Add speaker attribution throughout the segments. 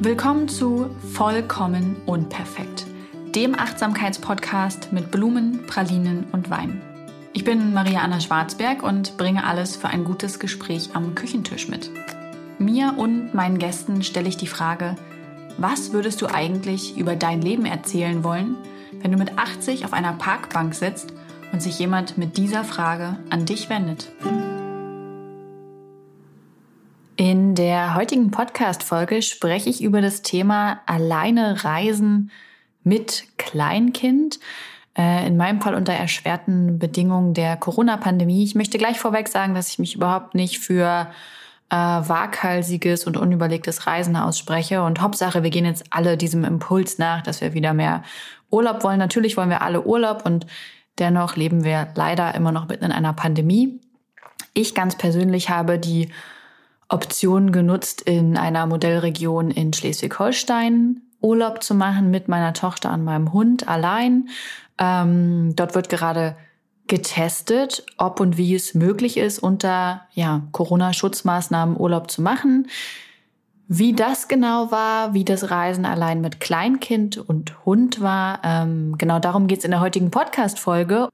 Speaker 1: Willkommen zu Vollkommen Unperfekt, dem Achtsamkeitspodcast mit Blumen, Pralinen und Wein. Ich bin Maria Anna Schwarzberg und bringe alles für ein gutes Gespräch am Küchentisch mit. Mir und meinen Gästen stelle ich die Frage, was würdest du eigentlich über dein Leben erzählen wollen, wenn du mit 80 auf einer Parkbank sitzt und sich jemand mit dieser Frage an dich wendet? In der heutigen Podcast-Folge spreche ich über das Thema alleine reisen mit Kleinkind. Äh, in meinem Fall unter erschwerten Bedingungen der Corona-Pandemie. Ich möchte gleich vorweg sagen, dass ich mich überhaupt nicht für äh, waghalsiges und unüberlegtes Reisen ausspreche. Und Hauptsache, wir gehen jetzt alle diesem Impuls nach, dass wir wieder mehr Urlaub wollen. Natürlich wollen wir alle Urlaub und dennoch leben wir leider immer noch mitten in einer Pandemie. Ich ganz persönlich habe die Option genutzt, in einer Modellregion in Schleswig-Holstein Urlaub zu machen mit meiner Tochter und meinem Hund allein. Ähm, dort wird gerade getestet, ob und wie es möglich ist, unter ja, Corona-Schutzmaßnahmen Urlaub zu machen. Wie das genau war, wie das Reisen allein mit Kleinkind und Hund war, ähm, genau darum geht's in der heutigen Podcast-Folge.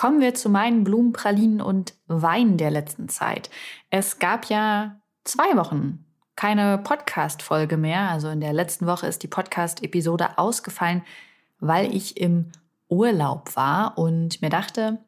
Speaker 1: Kommen wir zu meinen Blumenpralinen und Wein der letzten Zeit. Es gab ja zwei Wochen keine Podcast-Folge mehr. Also in der letzten Woche ist die Podcast-Episode ausgefallen, weil ich im Urlaub war und mir dachte,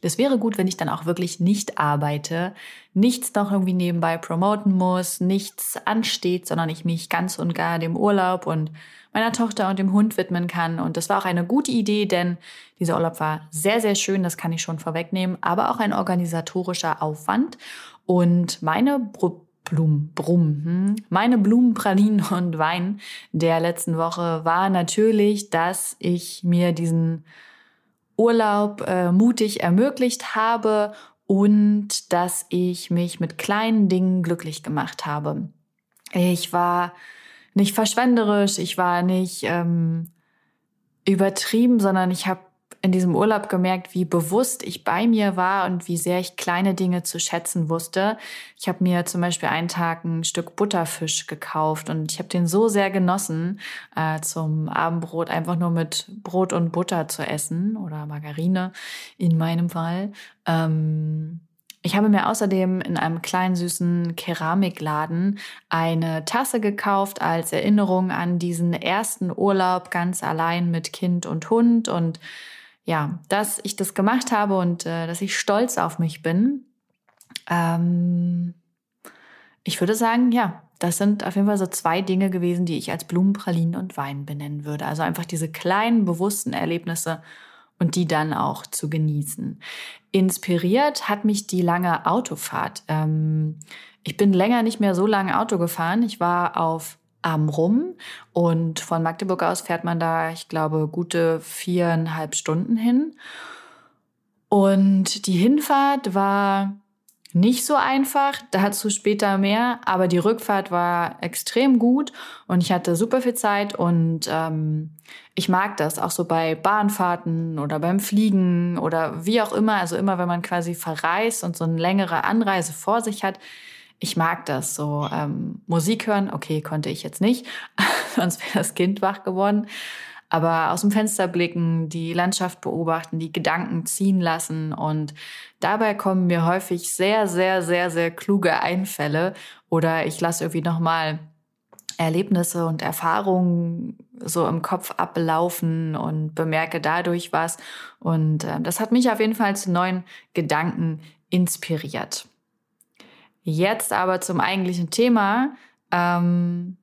Speaker 1: das wäre gut, wenn ich dann auch wirklich nicht arbeite, nichts noch irgendwie nebenbei promoten muss, nichts ansteht, sondern ich mich ganz und gar dem Urlaub und meiner Tochter und dem Hund widmen kann. Und das war auch eine gute Idee, denn dieser Urlaub war sehr, sehr schön, das kann ich schon vorwegnehmen, aber auch ein organisatorischer Aufwand. Und meine Blumen, Brumm, hm? meine Blumenpralinen und Wein der letzten Woche war natürlich, dass ich mir diesen Urlaub äh, mutig ermöglicht habe und dass ich mich mit kleinen Dingen glücklich gemacht habe. Ich war nicht verschwenderisch, ich war nicht ähm, übertrieben, sondern ich habe in diesem Urlaub gemerkt, wie bewusst ich bei mir war und wie sehr ich kleine Dinge zu schätzen wusste. Ich habe mir zum Beispiel einen Tag ein Stück Butterfisch gekauft und ich habe den so sehr genossen, äh, zum Abendbrot einfach nur mit Brot und Butter zu essen oder Margarine in meinem Fall. Ähm, ich habe mir außerdem in einem kleinen süßen Keramikladen eine Tasse gekauft als Erinnerung an diesen ersten Urlaub ganz allein mit Kind und Hund und ja, dass ich das gemacht habe und äh, dass ich stolz auf mich bin. Ähm, ich würde sagen, ja, das sind auf jeden Fall so zwei Dinge gewesen, die ich als Blumenpralinen und Wein benennen würde. Also einfach diese kleinen, bewussten Erlebnisse und die dann auch zu genießen. Inspiriert hat mich die lange Autofahrt. Ähm, ich bin länger nicht mehr so lange Auto gefahren. Ich war auf Amrum und von Magdeburg aus fährt man da, ich glaube, gute viereinhalb Stunden hin. Und die Hinfahrt war nicht so einfach, dazu später mehr, aber die Rückfahrt war extrem gut und ich hatte super viel Zeit und ähm, ich mag das auch so bei Bahnfahrten oder beim Fliegen oder wie auch immer, also immer wenn man quasi verreist und so eine längere Anreise vor sich hat, ich mag das so. Ähm, Musik hören, okay, konnte ich jetzt nicht, sonst wäre das Kind wach geworden. Aber aus dem Fenster blicken, die Landschaft beobachten, die Gedanken ziehen lassen und dabei kommen mir häufig sehr, sehr, sehr, sehr kluge Einfälle oder ich lasse irgendwie nochmal Erlebnisse und Erfahrungen so im Kopf ablaufen und bemerke dadurch was. Und äh, das hat mich auf jeden Fall zu neuen Gedanken inspiriert. Jetzt aber zum eigentlichen Thema. Ähm,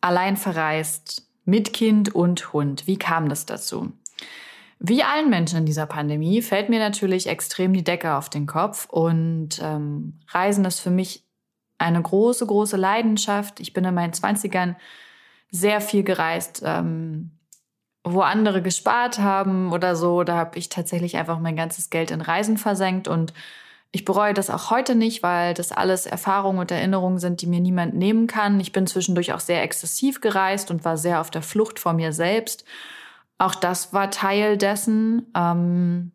Speaker 1: allein verreist mit Kind und Hund. Wie kam das dazu? Wie allen Menschen in dieser Pandemie fällt mir natürlich extrem die Decke auf den Kopf und ähm, Reisen ist für mich eine große, große Leidenschaft. Ich bin in meinen Zwanzigern sehr viel gereist, ähm, wo andere gespart haben oder so. Da habe ich tatsächlich einfach mein ganzes Geld in Reisen versenkt und ich bereue das auch heute nicht, weil das alles Erfahrungen und Erinnerungen sind, die mir niemand nehmen kann. Ich bin zwischendurch auch sehr exzessiv gereist und war sehr auf der Flucht vor mir selbst. Auch das war Teil dessen. Ähm,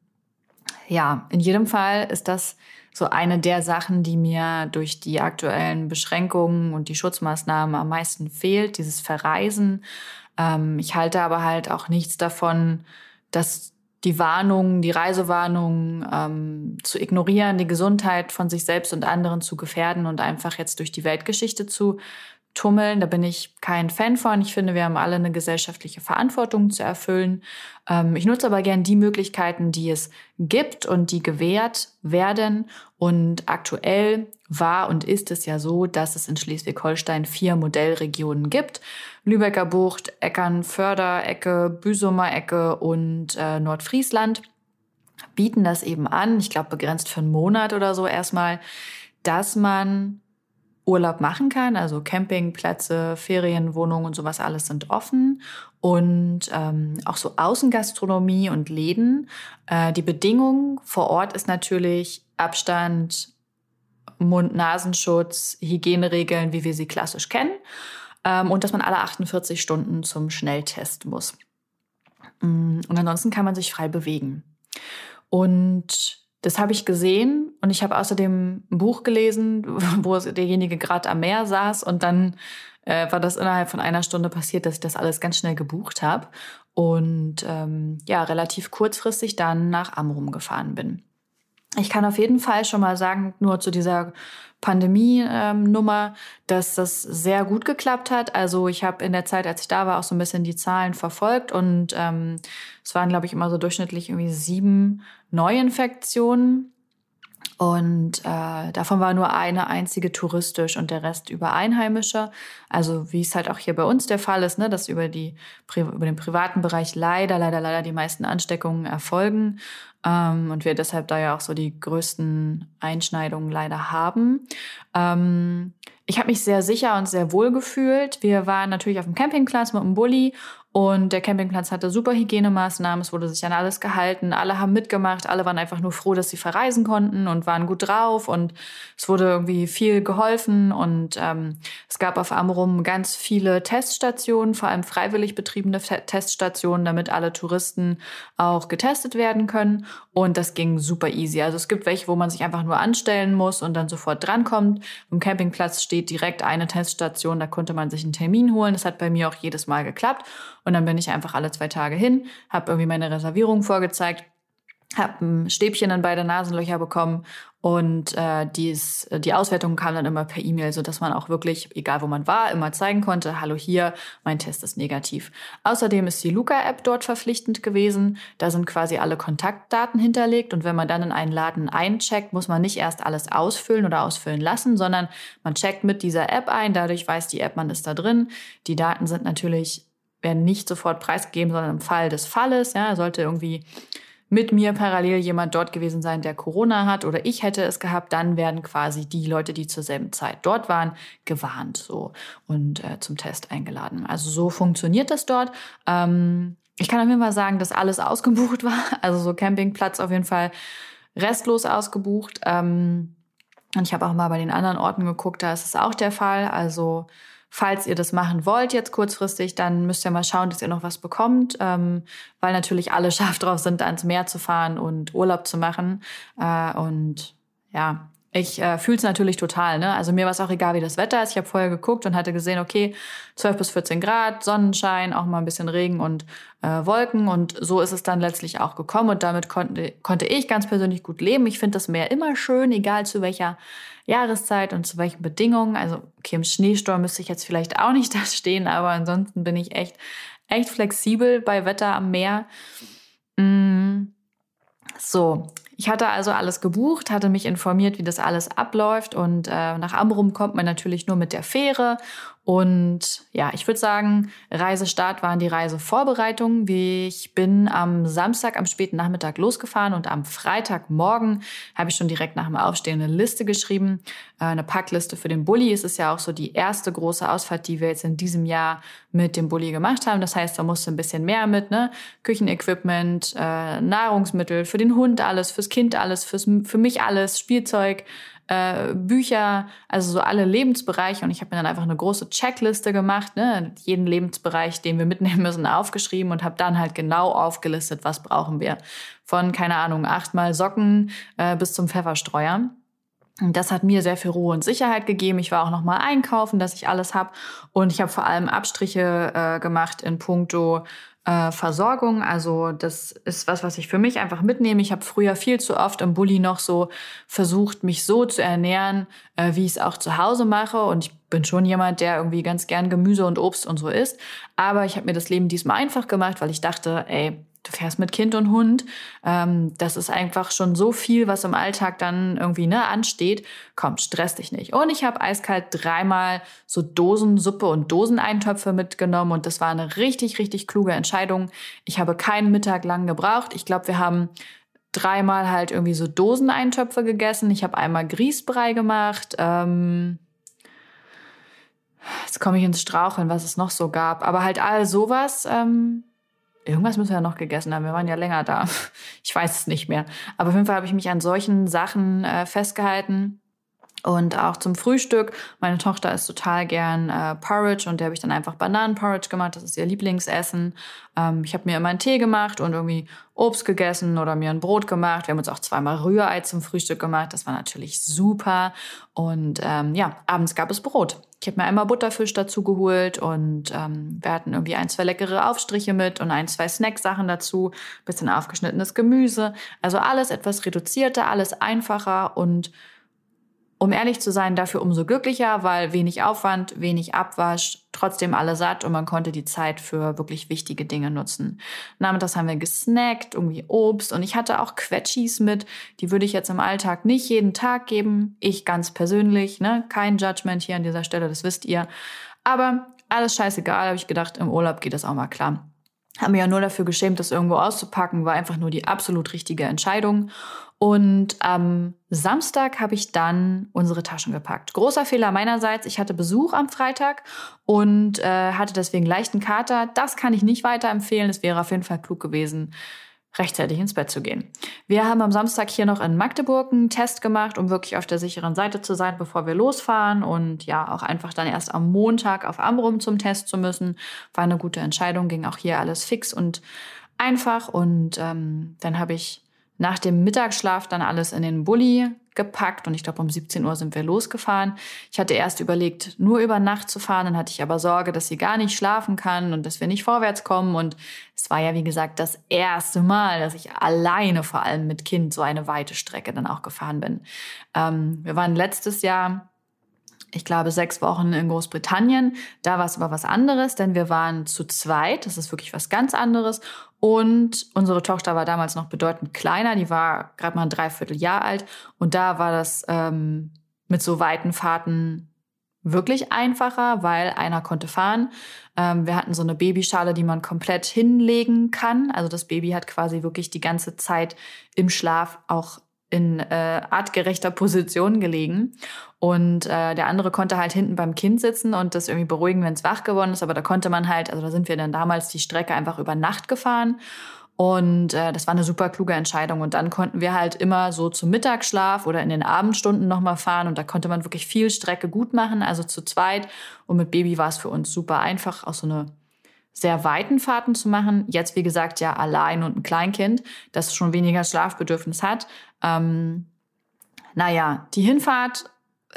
Speaker 1: ja, in jedem Fall ist das so eine der Sachen, die mir durch die aktuellen Beschränkungen und die Schutzmaßnahmen am meisten fehlt, dieses Verreisen. Ähm, ich halte aber halt auch nichts davon, dass die Warnungen, die Reisewarnungen ähm, zu ignorieren, die Gesundheit von sich selbst und anderen zu gefährden und einfach jetzt durch die Weltgeschichte zu tummeln. Da bin ich kein Fan von. Ich finde, wir haben alle eine gesellschaftliche Verantwortung zu erfüllen. Ähm, ich nutze aber gern die Möglichkeiten, die es gibt und die gewährt werden. Und aktuell war und ist es ja so, dass es in Schleswig-Holstein vier Modellregionen gibt. Lübecker Bucht, Eckernförder, Ecke, Büsumer Ecke und äh, Nordfriesland bieten das eben an. Ich glaube, begrenzt für einen Monat oder so erstmal, dass man Urlaub machen kann. Also Campingplätze, Ferienwohnungen und sowas alles sind offen. Und ähm, auch so Außengastronomie und Läden. Äh, die Bedingung vor Ort ist natürlich Abstand, Mund-Nasenschutz, Hygieneregeln, wie wir sie klassisch kennen. Ähm, und dass man alle 48 Stunden zum Schnelltest muss. Mm, und ansonsten kann man sich frei bewegen. Und das habe ich gesehen und ich habe außerdem ein Buch gelesen, wo derjenige gerade am Meer saß und dann äh, war das innerhalb von einer Stunde passiert, dass ich das alles ganz schnell gebucht habe und ähm, ja relativ kurzfristig dann nach Amrum gefahren bin. Ich kann auf jeden Fall schon mal sagen, nur zu dieser Pandemie-Nummer, dass das sehr gut geklappt hat. Also ich habe in der Zeit, als ich da war, auch so ein bisschen die Zahlen verfolgt und ähm, es waren, glaube ich, immer so durchschnittlich irgendwie sieben Neuinfektionen. Und äh, davon war nur eine einzige touristisch und der Rest über Einheimische. Also wie es halt auch hier bei uns der Fall ist, ne, dass über, die, über den privaten Bereich leider, leider, leider die meisten Ansteckungen erfolgen. Ähm, und wir deshalb da ja auch so die größten Einschneidungen leider haben. Ähm, ich habe mich sehr sicher und sehr wohl gefühlt. Wir waren natürlich auf dem Campingplatz mit dem Bulli und der Campingplatz hatte super Hygienemaßnahmen, es wurde sich an alles gehalten, alle haben mitgemacht, alle waren einfach nur froh, dass sie verreisen konnten und waren gut drauf und es wurde irgendwie viel geholfen und ähm, es gab auf Amrum ganz viele Teststationen, vor allem freiwillig betriebene Teststationen, damit alle Touristen auch getestet werden können und das ging super easy. Also es gibt welche, wo man sich einfach nur anstellen muss und dann sofort drankommt. Im Campingplatz steht direkt eine Teststation, da konnte man sich einen Termin holen. Das hat bei mir auch jedes Mal geklappt. Und dann bin ich einfach alle zwei Tage hin, habe irgendwie meine Reservierung vorgezeigt, habe ein Stäbchen in beide Nasenlöcher bekommen und äh, dies, die Auswertung kam dann immer per E-Mail, so dass man auch wirklich, egal wo man war, immer zeigen konnte, hallo hier, mein Test ist negativ. Außerdem ist die Luca-App dort verpflichtend gewesen. Da sind quasi alle Kontaktdaten hinterlegt und wenn man dann in einen Laden eincheckt, muss man nicht erst alles ausfüllen oder ausfüllen lassen, sondern man checkt mit dieser App ein. Dadurch weiß die App, man ist da drin. Die Daten sind natürlich werden nicht sofort preisgegeben, sondern im Fall des Falles. Ja, sollte irgendwie mit mir parallel jemand dort gewesen sein, der Corona hat oder ich hätte es gehabt, dann werden quasi die Leute, die zur selben Zeit dort waren, gewarnt so und äh, zum Test eingeladen. Also so funktioniert das dort. Ähm, ich kann auf jeden Fall sagen, dass alles ausgebucht war. Also so Campingplatz auf jeden Fall restlos ausgebucht. Ähm, und ich habe auch mal bei den anderen Orten geguckt, da ist es auch der Fall. Also Falls ihr das machen wollt jetzt kurzfristig, dann müsst ihr mal schauen, dass ihr noch was bekommt, ähm, weil natürlich alle scharf drauf sind, ans Meer zu fahren und Urlaub zu machen. Äh, und ja, ich äh, fühle es natürlich total. Ne? Also mir war es auch egal, wie das Wetter ist. Ich habe vorher geguckt und hatte gesehen, okay, 12 bis 14 Grad, Sonnenschein, auch mal ein bisschen Regen und äh, Wolken. Und so ist es dann letztlich auch gekommen. Und damit konnte, konnte ich ganz persönlich gut leben. Ich finde das Meer immer schön, egal zu welcher Jahreszeit und zu welchen Bedingungen. Also okay, im Schneesturm müsste ich jetzt vielleicht auch nicht da stehen, aber ansonsten bin ich echt, echt flexibel bei Wetter am Meer. Mm. So, ich hatte also alles gebucht, hatte mich informiert, wie das alles abläuft und äh, nach Amrum kommt man natürlich nur mit der Fähre und ja, ich würde sagen, Reisestart waren die Reisevorbereitungen. Ich bin am Samstag am späten Nachmittag losgefahren und am Freitagmorgen habe ich schon direkt nach dem Aufstehen eine Liste geschrieben, äh, eine Packliste für den Bulli. Es ist ja auch so die erste große Ausfahrt, die wir jetzt in diesem Jahr mit dem Bulli gemacht haben. Das heißt, da musste ein bisschen mehr mit, ne? Küchenequipment, äh, Nahrungsmittel, für den Hund alles, fürs Kind alles, fürs, für mich alles, Spielzeug, äh, Bücher, also so alle Lebensbereiche. Und ich habe mir dann einfach eine große Checkliste gemacht, ne? jeden Lebensbereich, den wir mitnehmen müssen, aufgeschrieben und habe dann halt genau aufgelistet, was brauchen wir. Von, keine Ahnung, achtmal Socken äh, bis zum Pfefferstreuer. Und das hat mir sehr viel Ruhe und Sicherheit gegeben. Ich war auch noch mal einkaufen, dass ich alles habe. Und ich habe vor allem Abstriche äh, gemacht in puncto äh, Versorgung. Also das ist was, was ich für mich einfach mitnehme. Ich habe früher viel zu oft im Bulli noch so versucht, mich so zu ernähren, äh, wie ich es auch zu Hause mache. Und ich bin schon jemand, der irgendwie ganz gern Gemüse und Obst und so isst. Aber ich habe mir das Leben diesmal einfach gemacht, weil ich dachte, ey, du fährst mit Kind und Hund. Ähm, das ist einfach schon so viel, was im Alltag dann irgendwie ne, ansteht. Komm, stress dich nicht. Und ich habe eiskalt dreimal so Dosensuppe und Doseneintöpfe mitgenommen und das war eine richtig, richtig kluge Entscheidung. Ich habe keinen Mittag lang gebraucht. Ich glaube, wir haben dreimal halt irgendwie so Doseneintöpfe gegessen. Ich habe einmal Grießbrei gemacht. Ähm, jetzt komme ich ins Straucheln, was es noch so gab. Aber halt all sowas. Ähm, Irgendwas müssen wir ja noch gegessen haben. Wir waren ja länger da. Ich weiß es nicht mehr. Aber auf jeden Fall habe ich mich an solchen Sachen äh, festgehalten. Und auch zum Frühstück. Meine Tochter isst total gern äh, Porridge und der habe ich dann einfach Bananenporridge gemacht. Das ist ihr Lieblingsessen. Ähm, ich habe mir immer einen Tee gemacht und irgendwie Obst gegessen oder mir ein Brot gemacht. Wir haben uns auch zweimal Rührei zum Frühstück gemacht. Das war natürlich super. Und ähm, ja, abends gab es Brot. Ich habe mir einmal Butterfisch dazu geholt und ähm, wir hatten irgendwie ein, zwei leckere Aufstriche mit und ein, zwei Snacksachen dazu, bisschen aufgeschnittenes Gemüse. Also alles etwas reduzierter, alles einfacher und um ehrlich zu sein, dafür umso glücklicher, weil wenig Aufwand, wenig Abwasch, trotzdem alle satt und man konnte die Zeit für wirklich wichtige Dinge nutzen. Nachmittags haben wir gesnackt, irgendwie Obst und ich hatte auch Quetschis mit. Die würde ich jetzt im Alltag nicht jeden Tag geben. Ich ganz persönlich, ne? Kein Judgment hier an dieser Stelle, das wisst ihr. Aber alles scheißegal, habe ich gedacht, im Urlaub geht das auch mal klar. Haben mir ja nur dafür geschämt, das irgendwo auszupacken, war einfach nur die absolut richtige Entscheidung. Und am Samstag habe ich dann unsere Taschen gepackt. Großer Fehler meinerseits. Ich hatte Besuch am Freitag und äh, hatte deswegen leichten Kater. Das kann ich nicht weiterempfehlen. Es wäre auf jeden Fall klug gewesen, rechtzeitig ins Bett zu gehen. Wir haben am Samstag hier noch in Magdeburg einen Test gemacht, um wirklich auf der sicheren Seite zu sein, bevor wir losfahren. Und ja, auch einfach dann erst am Montag auf Amrum zum Test zu müssen. War eine gute Entscheidung, ging auch hier alles fix und einfach. Und ähm, dann habe ich nach dem Mittagsschlaf dann alles in den Bulli gepackt und ich glaube um 17 Uhr sind wir losgefahren. Ich hatte erst überlegt, nur über Nacht zu fahren, dann hatte ich aber Sorge, dass sie gar nicht schlafen kann und dass wir nicht vorwärts kommen und es war ja wie gesagt das erste Mal, dass ich alleine vor allem mit Kind so eine weite Strecke dann auch gefahren bin. Ähm, wir waren letztes Jahr ich glaube, sechs Wochen in Großbritannien. Da war es aber was anderes, denn wir waren zu zweit. Das ist wirklich was ganz anderes. Und unsere Tochter war damals noch bedeutend kleiner. Die war gerade mal ein Dreivierteljahr alt. Und da war das ähm, mit so weiten Fahrten wirklich einfacher, weil einer konnte fahren. Ähm, wir hatten so eine Babyschale, die man komplett hinlegen kann. Also das Baby hat quasi wirklich die ganze Zeit im Schlaf auch in äh, artgerechter Position gelegen. Und äh, der andere konnte halt hinten beim Kind sitzen und das irgendwie beruhigen, wenn es wach geworden ist. Aber da konnte man halt, also da sind wir dann damals die Strecke einfach über Nacht gefahren. Und äh, das war eine super kluge Entscheidung. Und dann konnten wir halt immer so zum Mittagsschlaf oder in den Abendstunden nochmal fahren. Und da konnte man wirklich viel Strecke gut machen, also zu zweit. Und mit Baby war es für uns super einfach, auch so eine sehr weiten Fahrten zu machen. Jetzt, wie gesagt, ja allein und ein Kleinkind, das schon weniger Schlafbedürfnis hat. Ähm, naja, die Hinfahrt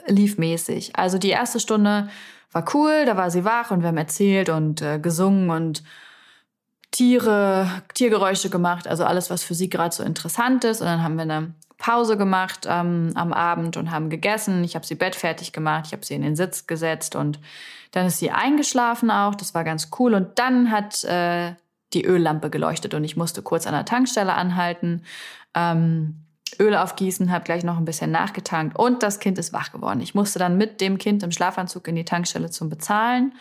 Speaker 1: lief mäßig. Also die erste Stunde war cool, da war sie wach und wir haben erzählt und äh, gesungen und Tiere, Tiergeräusche gemacht, also alles, was für sie gerade so interessant ist. Und dann haben wir eine Pause gemacht ähm, am Abend und haben gegessen. Ich habe sie bettfertig gemacht, ich habe sie in den Sitz gesetzt und dann ist sie eingeschlafen auch. Das war ganz cool. Und dann hat äh, die Öllampe geleuchtet und ich musste kurz an der Tankstelle anhalten. Ähm, Öl aufgießen, habe gleich noch ein bisschen nachgetankt und das Kind ist wach geworden. Ich musste dann mit dem Kind im Schlafanzug in die Tankstelle zum Bezahlen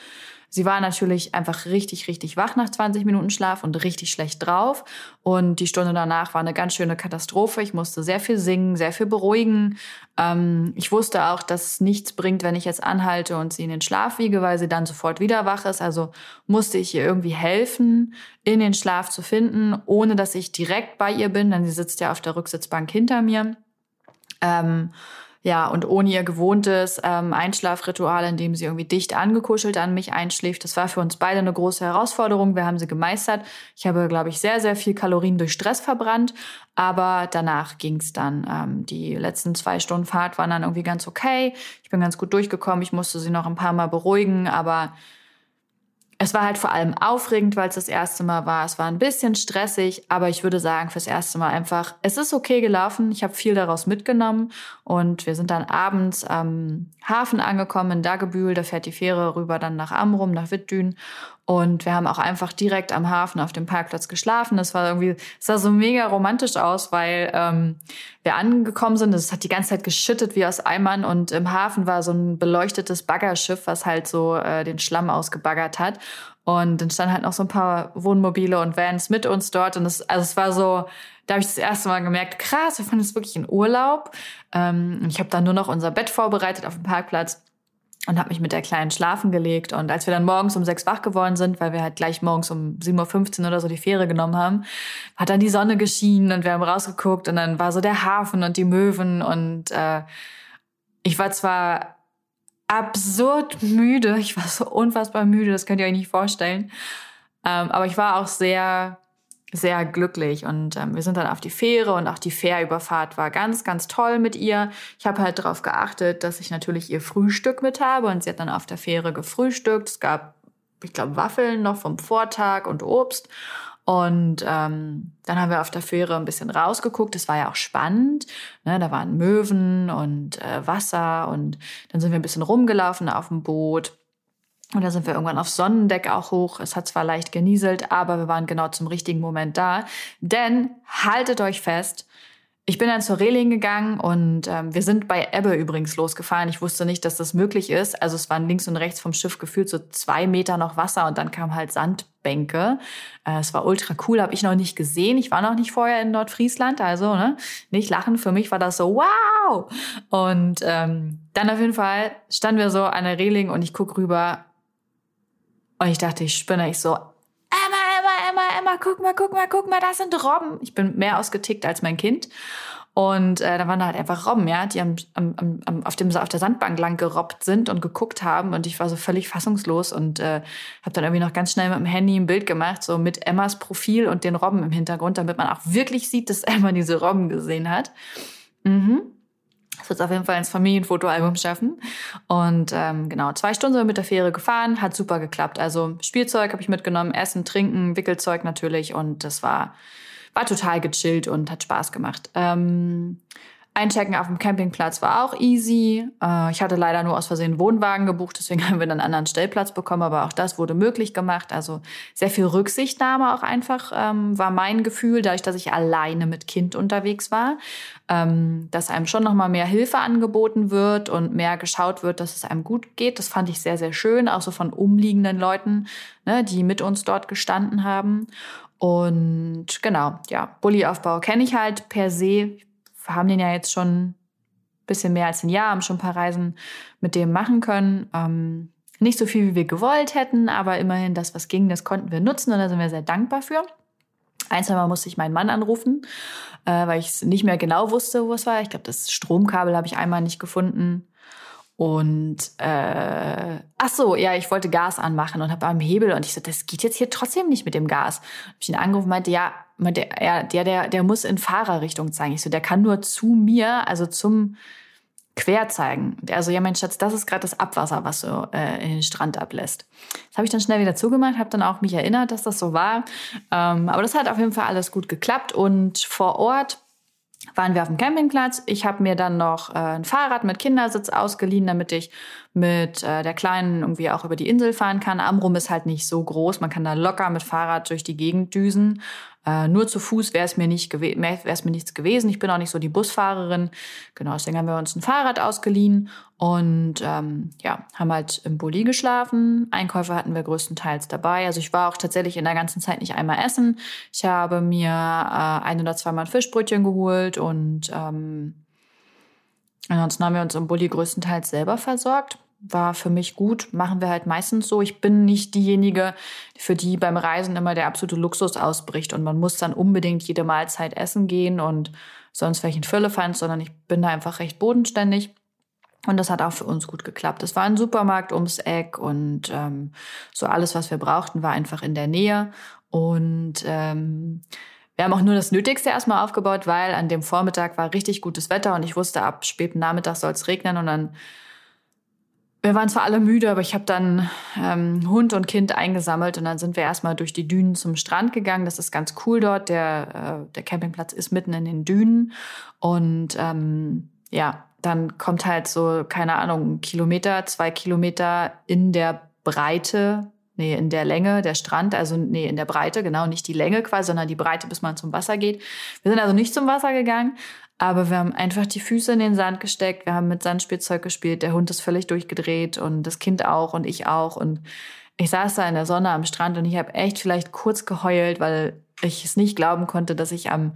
Speaker 1: Sie war natürlich einfach richtig, richtig wach nach 20 Minuten Schlaf und richtig schlecht drauf. Und die Stunde danach war eine ganz schöne Katastrophe. Ich musste sehr viel singen, sehr viel beruhigen. Ähm, ich wusste auch, dass es nichts bringt, wenn ich jetzt anhalte und sie in den Schlaf wiege, weil sie dann sofort wieder wach ist. Also musste ich ihr irgendwie helfen, in den Schlaf zu finden, ohne dass ich direkt bei ihr bin, denn sie sitzt ja auf der Rücksitzbank hinter mir. Ähm, Ja, und ohne ihr gewohntes ähm, Einschlafritual, in dem sie irgendwie dicht angekuschelt an mich einschläft, das war für uns beide eine große Herausforderung. Wir haben sie gemeistert. Ich habe, glaube ich, sehr, sehr viel Kalorien durch Stress verbrannt, aber danach ging's dann. Ähm, die letzten zwei Stunden Fahrt waren dann irgendwie ganz okay. Ich bin ganz gut durchgekommen. Ich musste sie noch ein paar Mal beruhigen, aber es war halt vor allem aufregend, weil es das erste Mal war. Es war ein bisschen stressig, aber ich würde sagen, fürs erste Mal einfach, es ist okay gelaufen. Ich habe viel daraus mitgenommen und wir sind dann abends am Hafen angekommen in Dagebühl. Da fährt die Fähre rüber dann nach Amrum, nach Wittdün. Und wir haben auch einfach direkt am Hafen auf dem Parkplatz geschlafen. Das war irgendwie, es sah so mega romantisch aus, weil ähm, wir angekommen sind. Es hat die ganze Zeit geschüttet wie aus Eimern und im Hafen war so ein beleuchtetes Baggerschiff, was halt so äh, den Schlamm ausgebaggert hat. Und dann standen halt noch so ein paar Wohnmobile und Vans mit uns dort. Und es, also es war so, da habe ich das erste Mal gemerkt, krass, wir fanden es wirklich in Urlaub. Ähm, ich habe dann nur noch unser Bett vorbereitet auf dem Parkplatz und habe mich mit der Kleinen schlafen gelegt. Und als wir dann morgens um sechs wach geworden sind, weil wir halt gleich morgens um 7.15 Uhr oder so die Fähre genommen haben, hat dann die Sonne geschienen und wir haben rausgeguckt und dann war so der Hafen und die Möwen und äh, ich war zwar absurd müde, ich war so unfassbar müde, das könnt ihr euch nicht vorstellen, ähm, aber ich war auch sehr sehr glücklich und ähm, wir sind dann auf die Fähre und auch die Fährüberfahrt war ganz, ganz toll mit ihr. Ich habe halt darauf geachtet, dass ich natürlich ihr Frühstück mit habe und sie hat dann auf der Fähre gefrühstückt. Es gab, ich glaube, Waffeln noch vom Vortag und Obst. Und ähm, dann haben wir auf der Fähre ein bisschen rausgeguckt. Es war ja auch spannend. Ne? Da waren Möwen und äh, Wasser und dann sind wir ein bisschen rumgelaufen auf dem Boot. Und da sind wir irgendwann aufs Sonnendeck auch hoch. Es hat zwar leicht genieselt, aber wir waren genau zum richtigen Moment da. Denn haltet euch fest, ich bin dann zur Reling gegangen und ähm, wir sind bei Ebbe übrigens losgefahren. Ich wusste nicht, dass das möglich ist. Also es waren links und rechts vom Schiff gefühlt so zwei Meter noch Wasser und dann kam halt Sandbänke. Äh, es war ultra cool, habe ich noch nicht gesehen. Ich war noch nicht vorher in Nordfriesland, also ne, nicht lachen. Für mich war das so wow. Und ähm, dann auf jeden Fall standen wir so an der Reling und ich guck rüber und ich dachte, ich spinne. Ich so, Emma, Emma, Emma, Emma, guck mal, guck mal, guck mal, da sind Robben. Ich bin mehr ausgetickt als mein Kind. Und äh, da waren da halt einfach Robben, ja, die am, am, am, auf, dem, auf der Sandbank lang gerobbt sind und geguckt haben. Und ich war so völlig fassungslos und äh, habe dann irgendwie noch ganz schnell mit dem Handy ein Bild gemacht, so mit Emmas Profil und den Robben im Hintergrund, damit man auch wirklich sieht, dass Emma diese Robben gesehen hat. Mhm. Das wird auf jeden Fall ins Familienfotoalbum schaffen. Und ähm, genau, zwei Stunden sind wir mit der Fähre gefahren, hat super geklappt. Also Spielzeug habe ich mitgenommen, Essen, Trinken, Wickelzeug natürlich. Und das war, war total gechillt und hat Spaß gemacht. Ähm, Einchecken auf dem Campingplatz war auch easy. Äh, ich hatte leider nur aus Versehen Wohnwagen gebucht, deswegen haben wir einen anderen Stellplatz bekommen, aber auch das wurde möglich gemacht. Also sehr viel Rücksichtnahme auch einfach ähm, war mein Gefühl, dadurch, dass ich alleine mit Kind unterwegs war, ähm, dass einem schon nochmal mehr Hilfe angeboten wird und mehr geschaut wird, dass es einem gut geht. Das fand ich sehr, sehr schön, auch so von umliegenden Leuten, ne, die mit uns dort gestanden haben. Und genau, ja, Bullyaufbau kenne ich halt per se haben den ja jetzt schon ein bisschen mehr als ein Jahr, haben schon ein paar Reisen mit dem machen können. Ähm, nicht so viel, wie wir gewollt hätten, aber immerhin das, was ging, das konnten wir nutzen und da sind wir sehr dankbar für. Ein, zwei Mal musste ich meinen Mann anrufen, äh, weil ich es nicht mehr genau wusste, wo es war. Ich glaube, das Stromkabel habe ich einmal nicht gefunden. Und äh, ach so, ja, ich wollte Gas anmachen und habe am Hebel und ich so, das geht jetzt hier trotzdem nicht mit dem Gas. Hab ich ihn angerufen, meinte, ja, meinte, ja, der, der, der muss in Fahrerrichtung zeigen. Ich so, der kann nur zu mir, also zum Quer zeigen. Also ja, mein Schatz, das ist gerade das Abwasser, was so äh, in den Strand ablässt. Das habe ich dann schnell wieder zugemacht, habe dann auch mich erinnert, dass das so war. Ähm, aber das hat auf jeden Fall alles gut geklappt und vor Ort waren wir auf dem Campingplatz. Ich habe mir dann noch äh, ein Fahrrad mit Kindersitz ausgeliehen, damit ich mit äh, der Kleinen irgendwie auch über die Insel fahren kann. Amrum ist halt nicht so groß. Man kann da locker mit Fahrrad durch die Gegend düsen. Äh, nur zu Fuß wäre es mir nicht wäre es mir nichts gewesen. Ich bin auch nicht so die Busfahrerin. Genau, deswegen haben wir uns ein Fahrrad ausgeliehen und ähm, ja, haben halt im Bulli geschlafen. Einkäufe hatten wir größtenteils dabei. Also ich war auch tatsächlich in der ganzen Zeit nicht einmal essen. Ich habe mir äh, ein oder zweimal Fischbrötchen geholt und ähm, ansonsten haben wir uns im Bulli größtenteils selber versorgt war für mich gut. Machen wir halt meistens so. Ich bin nicht diejenige, für die beim Reisen immer der absolute Luxus ausbricht und man muss dann unbedingt jede Mahlzeit essen gehen und sonst welchen Füllefans, sondern ich bin da einfach recht bodenständig. Und das hat auch für uns gut geklappt. Es war ein Supermarkt ums Eck und ähm, so alles, was wir brauchten, war einfach in der Nähe. Und ähm, wir haben auch nur das Nötigste erstmal aufgebaut, weil an dem Vormittag war richtig gutes Wetter und ich wusste, ab späten Nachmittag soll es regnen und dann wir waren zwar alle müde, aber ich habe dann ähm, Hund und Kind eingesammelt und dann sind wir erstmal durch die Dünen zum Strand gegangen. Das ist ganz cool dort. Der, äh, der Campingplatz ist mitten in den Dünen und ähm, ja, dann kommt halt so, keine Ahnung, ein Kilometer, zwei Kilometer in der Breite, nee, in der Länge der Strand, also nee, in der Breite, genau, nicht die Länge quasi, sondern die Breite, bis man zum Wasser geht. Wir sind also nicht zum Wasser gegangen, aber wir haben einfach die Füße in den Sand gesteckt, wir haben mit Sandspielzeug gespielt, der Hund ist völlig durchgedreht und das Kind auch und ich auch. Und ich saß da in der Sonne am Strand und ich habe echt vielleicht kurz geheult, weil ich es nicht glauben konnte, dass ich am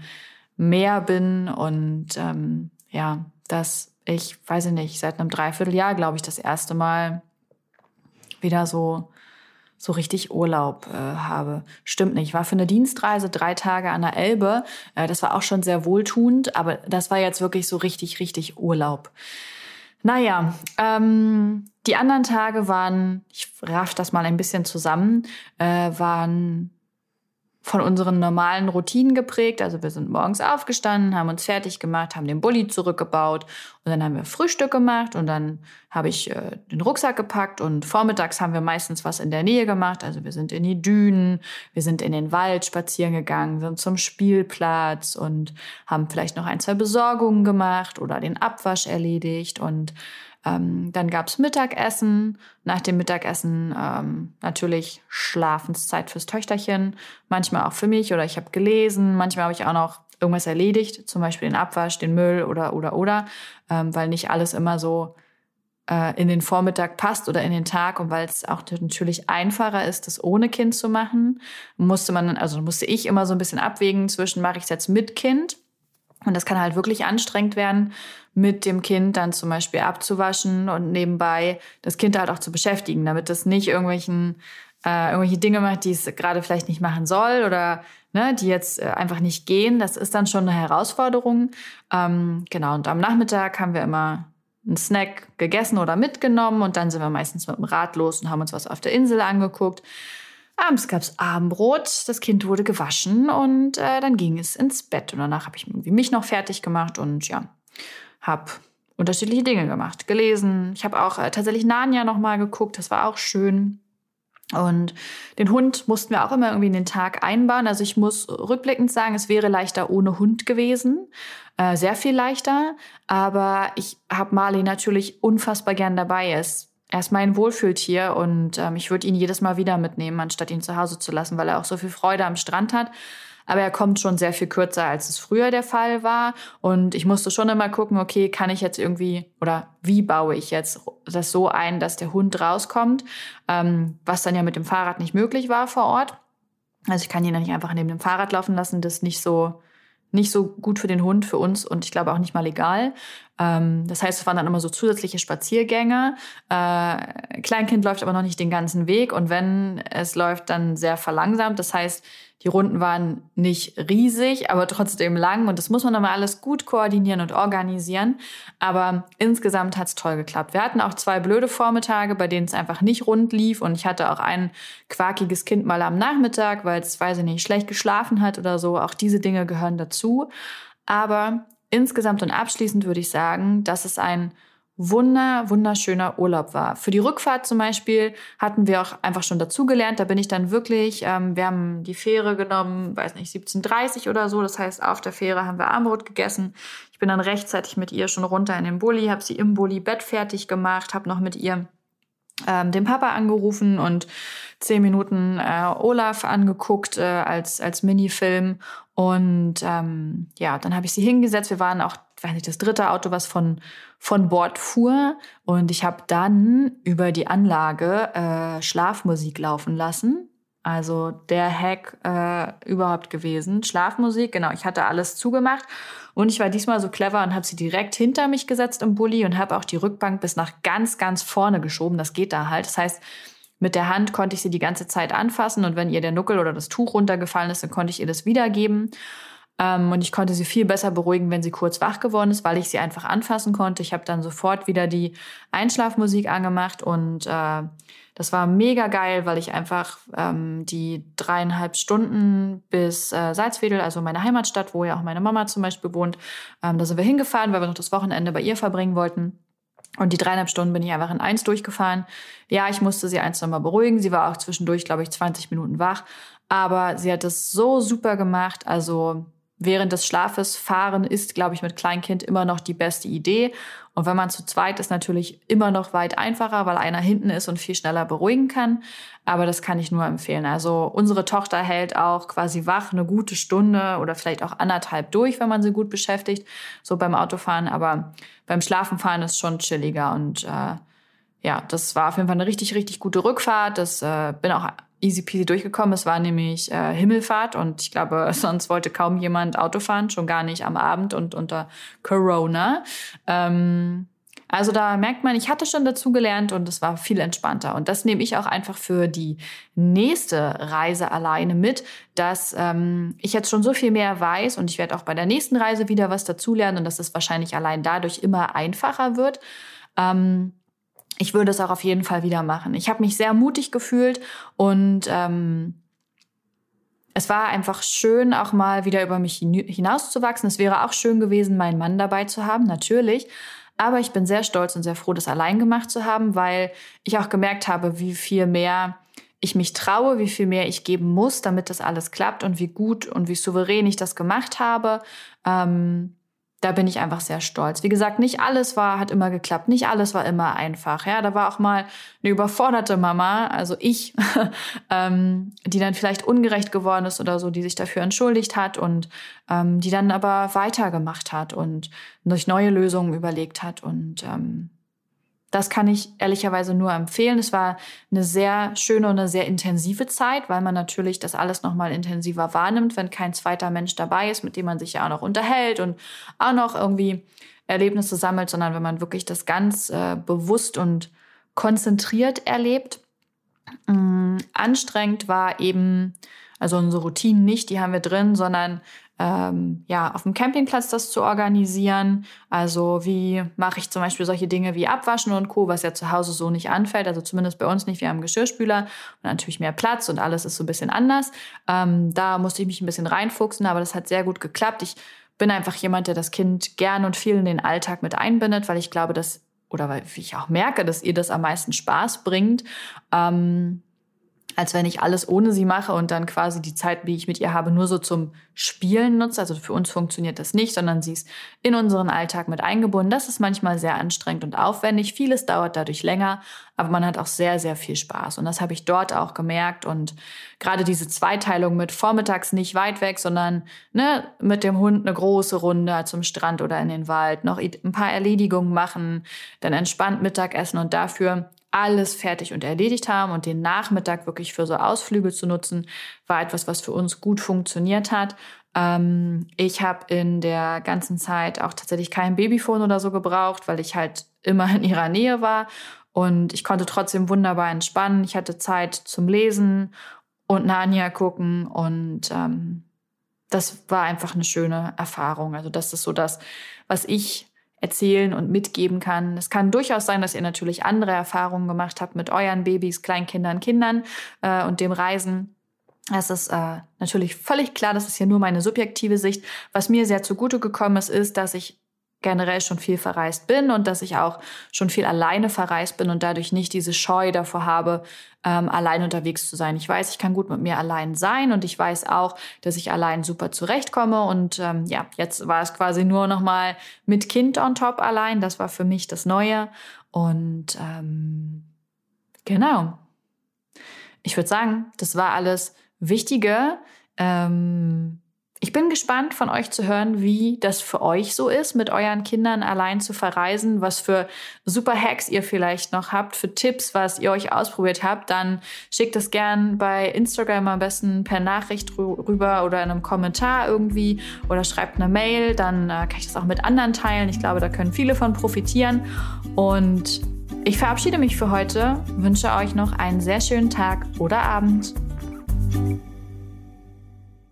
Speaker 1: Meer bin. Und ähm, ja, dass ich, weiß ich nicht, seit einem Dreivierteljahr, glaube ich, das erste Mal wieder so so richtig Urlaub äh, habe. Stimmt nicht. Ich war für eine Dienstreise drei Tage an der Elbe. Äh, das war auch schon sehr wohltuend, aber das war jetzt wirklich so richtig, richtig Urlaub. Naja, ähm, die anderen Tage waren, ich raff das mal ein bisschen zusammen, äh, waren von unseren normalen Routinen geprägt. Also wir sind morgens aufgestanden, haben uns fertig gemacht, haben den Bulli zurückgebaut und dann haben wir Frühstück gemacht und dann habe ich äh, den Rucksack gepackt und vormittags haben wir meistens was in der Nähe gemacht. Also wir sind in die Dünen, wir sind in den Wald spazieren gegangen, sind zum Spielplatz und haben vielleicht noch ein, zwei Besorgungen gemacht oder den Abwasch erledigt und ähm, dann gab's Mittagessen. Nach dem Mittagessen ähm, natürlich Schlafenszeit fürs Töchterchen, manchmal auch für mich oder ich habe gelesen. Manchmal habe ich auch noch irgendwas erledigt, zum Beispiel den Abwasch, den Müll oder oder oder, ähm, weil nicht alles immer so äh, in den Vormittag passt oder in den Tag. Und weil es auch natürlich einfacher ist, das ohne Kind zu machen, musste man, also musste ich immer so ein bisschen abwägen zwischen mache ich es jetzt mit Kind? Und das kann halt wirklich anstrengend werden, mit dem Kind dann zum Beispiel abzuwaschen und nebenbei das Kind halt auch zu beschäftigen, damit es nicht irgendwelchen äh, irgendwelche Dinge macht, die es gerade vielleicht nicht machen soll oder ne, die jetzt äh, einfach nicht gehen. Das ist dann schon eine Herausforderung. Ähm, genau, und am Nachmittag haben wir immer einen Snack gegessen oder mitgenommen und dann sind wir meistens mit dem Rad los und haben uns was auf der Insel angeguckt. Abends gab es Abendbrot, das Kind wurde gewaschen und äh, dann ging es ins Bett. Und danach habe ich mich noch fertig gemacht und ja, habe unterschiedliche Dinge gemacht, gelesen. Ich habe auch äh, tatsächlich Narnia noch mal geguckt, das war auch schön. Und den Hund mussten wir auch immer irgendwie in den Tag einbauen. Also ich muss rückblickend sagen, es wäre leichter ohne Hund gewesen. Äh, sehr viel leichter. Aber ich habe Marley natürlich unfassbar gern dabei. Er ist, er ist mein Wohlfühltier und ähm, ich würde ihn jedes Mal wieder mitnehmen, anstatt ihn zu Hause zu lassen, weil er auch so viel Freude am Strand hat aber er kommt schon sehr viel kürzer, als es früher der Fall war. Und ich musste schon immer gucken, okay, kann ich jetzt irgendwie oder wie baue ich jetzt das so ein, dass der Hund rauskommt, ähm, was dann ja mit dem Fahrrad nicht möglich war vor Ort. Also ich kann ihn dann nicht einfach neben dem Fahrrad laufen lassen, das ist nicht so nicht so gut für den Hund, für uns und ich glaube auch nicht mal legal. Ähm, das heißt, es waren dann immer so zusätzliche Spaziergänge. Äh, Kleinkind läuft aber noch nicht den ganzen Weg und wenn es läuft, dann sehr verlangsamt. Das heißt, die Runden waren nicht riesig, aber trotzdem lang und das muss man aber alles gut koordinieren und organisieren. Aber insgesamt hat's toll geklappt. Wir hatten auch zwei blöde Vormittage, bei denen es einfach nicht rund lief und ich hatte auch ein quakiges Kind mal am Nachmittag, weil es, weiß ich nicht, schlecht geschlafen hat oder so. Auch diese Dinge gehören dazu. Aber insgesamt und abschließend würde ich sagen, dass es ein wunder, wunderschöner Urlaub war. Für die Rückfahrt zum Beispiel hatten wir auch einfach schon dazugelernt. Da bin ich dann wirklich, ähm, wir haben die Fähre genommen, weiß nicht, 17.30 oder so. Das heißt, auf der Fähre haben wir Armbrot gegessen. Ich bin dann rechtzeitig mit ihr schon runter in den Bulli, habe sie im Bulli Bett fertig gemacht, habe noch mit ihr ähm, den Papa angerufen und zehn Minuten äh, Olaf angeguckt äh, als, als Minifilm. Und ähm, ja, dann habe ich sie hingesetzt. Wir waren auch, weiß nicht, das dritte Auto, was von, von Bord fuhr. Und ich habe dann über die Anlage äh, Schlafmusik laufen lassen. Also der Hack äh, überhaupt gewesen. Schlafmusik, genau, ich hatte alles zugemacht und ich war diesmal so clever und habe sie direkt hinter mich gesetzt im Bulli und habe auch die Rückbank bis nach ganz, ganz vorne geschoben. Das geht da halt. Das heißt, mit der Hand konnte ich sie die ganze Zeit anfassen und wenn ihr der Nuckel oder das Tuch runtergefallen ist, dann konnte ich ihr das wiedergeben. Ähm, und ich konnte sie viel besser beruhigen, wenn sie kurz wach geworden ist, weil ich sie einfach anfassen konnte. Ich habe dann sofort wieder die Einschlafmusik angemacht und äh, das war mega geil, weil ich einfach ähm, die dreieinhalb Stunden bis äh, Salzwedel, also meine Heimatstadt, wo ja auch meine Mama zum Beispiel wohnt, ähm, da sind wir hingefahren, weil wir noch das Wochenende bei ihr verbringen wollten. Und die dreieinhalb Stunden bin ich einfach in eins durchgefahren. Ja, ich musste sie eins nochmal beruhigen. Sie war auch zwischendurch, glaube ich, 20 Minuten wach. Aber sie hat es so super gemacht. Also während des Schlafes fahren ist, glaube ich, mit Kleinkind immer noch die beste Idee. Und wenn man zu zweit ist, natürlich immer noch weit einfacher, weil einer hinten ist und viel schneller beruhigen kann. Aber das kann ich nur empfehlen. Also unsere Tochter hält auch quasi wach eine gute Stunde oder vielleicht auch anderthalb durch, wenn man sie gut beschäftigt, so beim Autofahren. Aber beim Schlafenfahren ist schon chilliger und äh, ja, das war auf jeden Fall eine richtig, richtig gute Rückfahrt. Das äh, bin auch easy peasy durchgekommen. Es war nämlich äh, Himmelfahrt und ich glaube, sonst wollte kaum jemand Auto fahren, schon gar nicht am Abend und unter Corona. Ähm, also da merkt man, ich hatte schon dazu gelernt und es war viel entspannter. Und das nehme ich auch einfach für die nächste Reise alleine mit, dass ähm, ich jetzt schon so viel mehr weiß und ich werde auch bei der nächsten Reise wieder was dazulernen und dass es wahrscheinlich allein dadurch immer einfacher wird. Ähm, ich würde es auch auf jeden Fall wieder machen. Ich habe mich sehr mutig gefühlt und ähm, es war einfach schön, auch mal wieder über mich hinauszuwachsen. Es wäre auch schön gewesen, meinen Mann dabei zu haben, natürlich. Aber ich bin sehr stolz und sehr froh, das allein gemacht zu haben, weil ich auch gemerkt habe, wie viel mehr ich mich traue, wie viel mehr ich geben muss, damit das alles klappt und wie gut und wie souverän ich das gemacht habe. Ähm, da bin ich einfach sehr stolz. Wie gesagt, nicht alles war, hat immer geklappt, nicht alles war immer einfach. Ja, da war auch mal eine überforderte Mama, also ich, ähm, die dann vielleicht ungerecht geworden ist oder so, die sich dafür entschuldigt hat und ähm, die dann aber weitergemacht hat und durch neue Lösungen überlegt hat und ähm, das kann ich ehrlicherweise nur empfehlen. Es war eine sehr schöne und eine sehr intensive Zeit, weil man natürlich das alles nochmal intensiver wahrnimmt, wenn kein zweiter Mensch dabei ist, mit dem man sich ja auch noch unterhält und auch noch irgendwie Erlebnisse sammelt, sondern wenn man wirklich das ganz äh, bewusst und konzentriert erlebt. Ähm, anstrengend war eben, also unsere Routinen nicht, die haben wir drin, sondern ähm, ja, auf dem Campingplatz das zu organisieren. Also wie mache ich zum Beispiel solche Dinge wie Abwaschen und Co., was ja zu Hause so nicht anfällt. Also zumindest bei uns nicht. Wir haben Geschirrspüler und natürlich mehr Platz und alles ist so ein bisschen anders. Ähm, da musste ich mich ein bisschen reinfuchsen, aber das hat sehr gut geklappt. Ich bin einfach jemand, der das Kind gern und viel in den Alltag mit einbindet, weil ich glaube, dass oder weil ich auch merke, dass ihr das am meisten Spaß bringt. Ähm, als wenn ich alles ohne sie mache und dann quasi die Zeit, die ich mit ihr habe, nur so zum Spielen nutze. Also für uns funktioniert das nicht, sondern sie ist in unseren Alltag mit eingebunden. Das ist manchmal sehr anstrengend und aufwendig. Vieles dauert dadurch länger, aber man hat auch sehr, sehr viel Spaß. Und das habe ich dort auch gemerkt. Und gerade diese Zweiteilung mit vormittags nicht weit weg, sondern ne, mit dem Hund eine große Runde zum Strand oder in den Wald, noch ein paar Erledigungen machen, dann entspannt Mittagessen und dafür alles fertig und erledigt haben und den Nachmittag wirklich für so Ausflüge zu nutzen, war etwas, was für uns gut funktioniert hat. Ähm, ich habe in der ganzen Zeit auch tatsächlich kein Babyphone oder so gebraucht, weil ich halt immer in ihrer Nähe war und ich konnte trotzdem wunderbar entspannen. Ich hatte Zeit zum Lesen und Narnia gucken und ähm, das war einfach eine schöne Erfahrung. Also das ist so das, was ich erzählen und mitgeben kann. Es kann durchaus sein, dass ihr natürlich andere Erfahrungen gemacht habt mit euren Babys, Kleinkindern, Kindern äh, und dem Reisen. Es ist äh, natürlich völlig klar, das ist hier nur meine subjektive Sicht. Was mir sehr zugute gekommen ist, ist, dass ich generell schon viel verreist bin und dass ich auch schon viel alleine verreist bin und dadurch nicht diese Scheu davor habe, ähm, allein unterwegs zu sein. Ich weiß, ich kann gut mit mir allein sein und ich weiß auch, dass ich allein super zurechtkomme. Und ähm, ja, jetzt war es quasi nur noch mal mit Kind on top allein. Das war für mich das Neue. Und ähm, genau. Ich würde sagen, das war alles Wichtige. Ähm, Ich bin gespannt von euch zu hören, wie das für euch so ist, mit euren Kindern allein zu verreisen, was für super Hacks ihr vielleicht noch habt, für Tipps, was ihr euch ausprobiert habt. Dann schickt es gern bei Instagram am besten per Nachricht rüber oder in einem Kommentar irgendwie oder schreibt eine Mail. Dann äh, kann ich das auch mit anderen teilen. Ich glaube, da können viele von profitieren. Und ich verabschiede mich für heute, wünsche euch noch einen sehr schönen Tag oder Abend.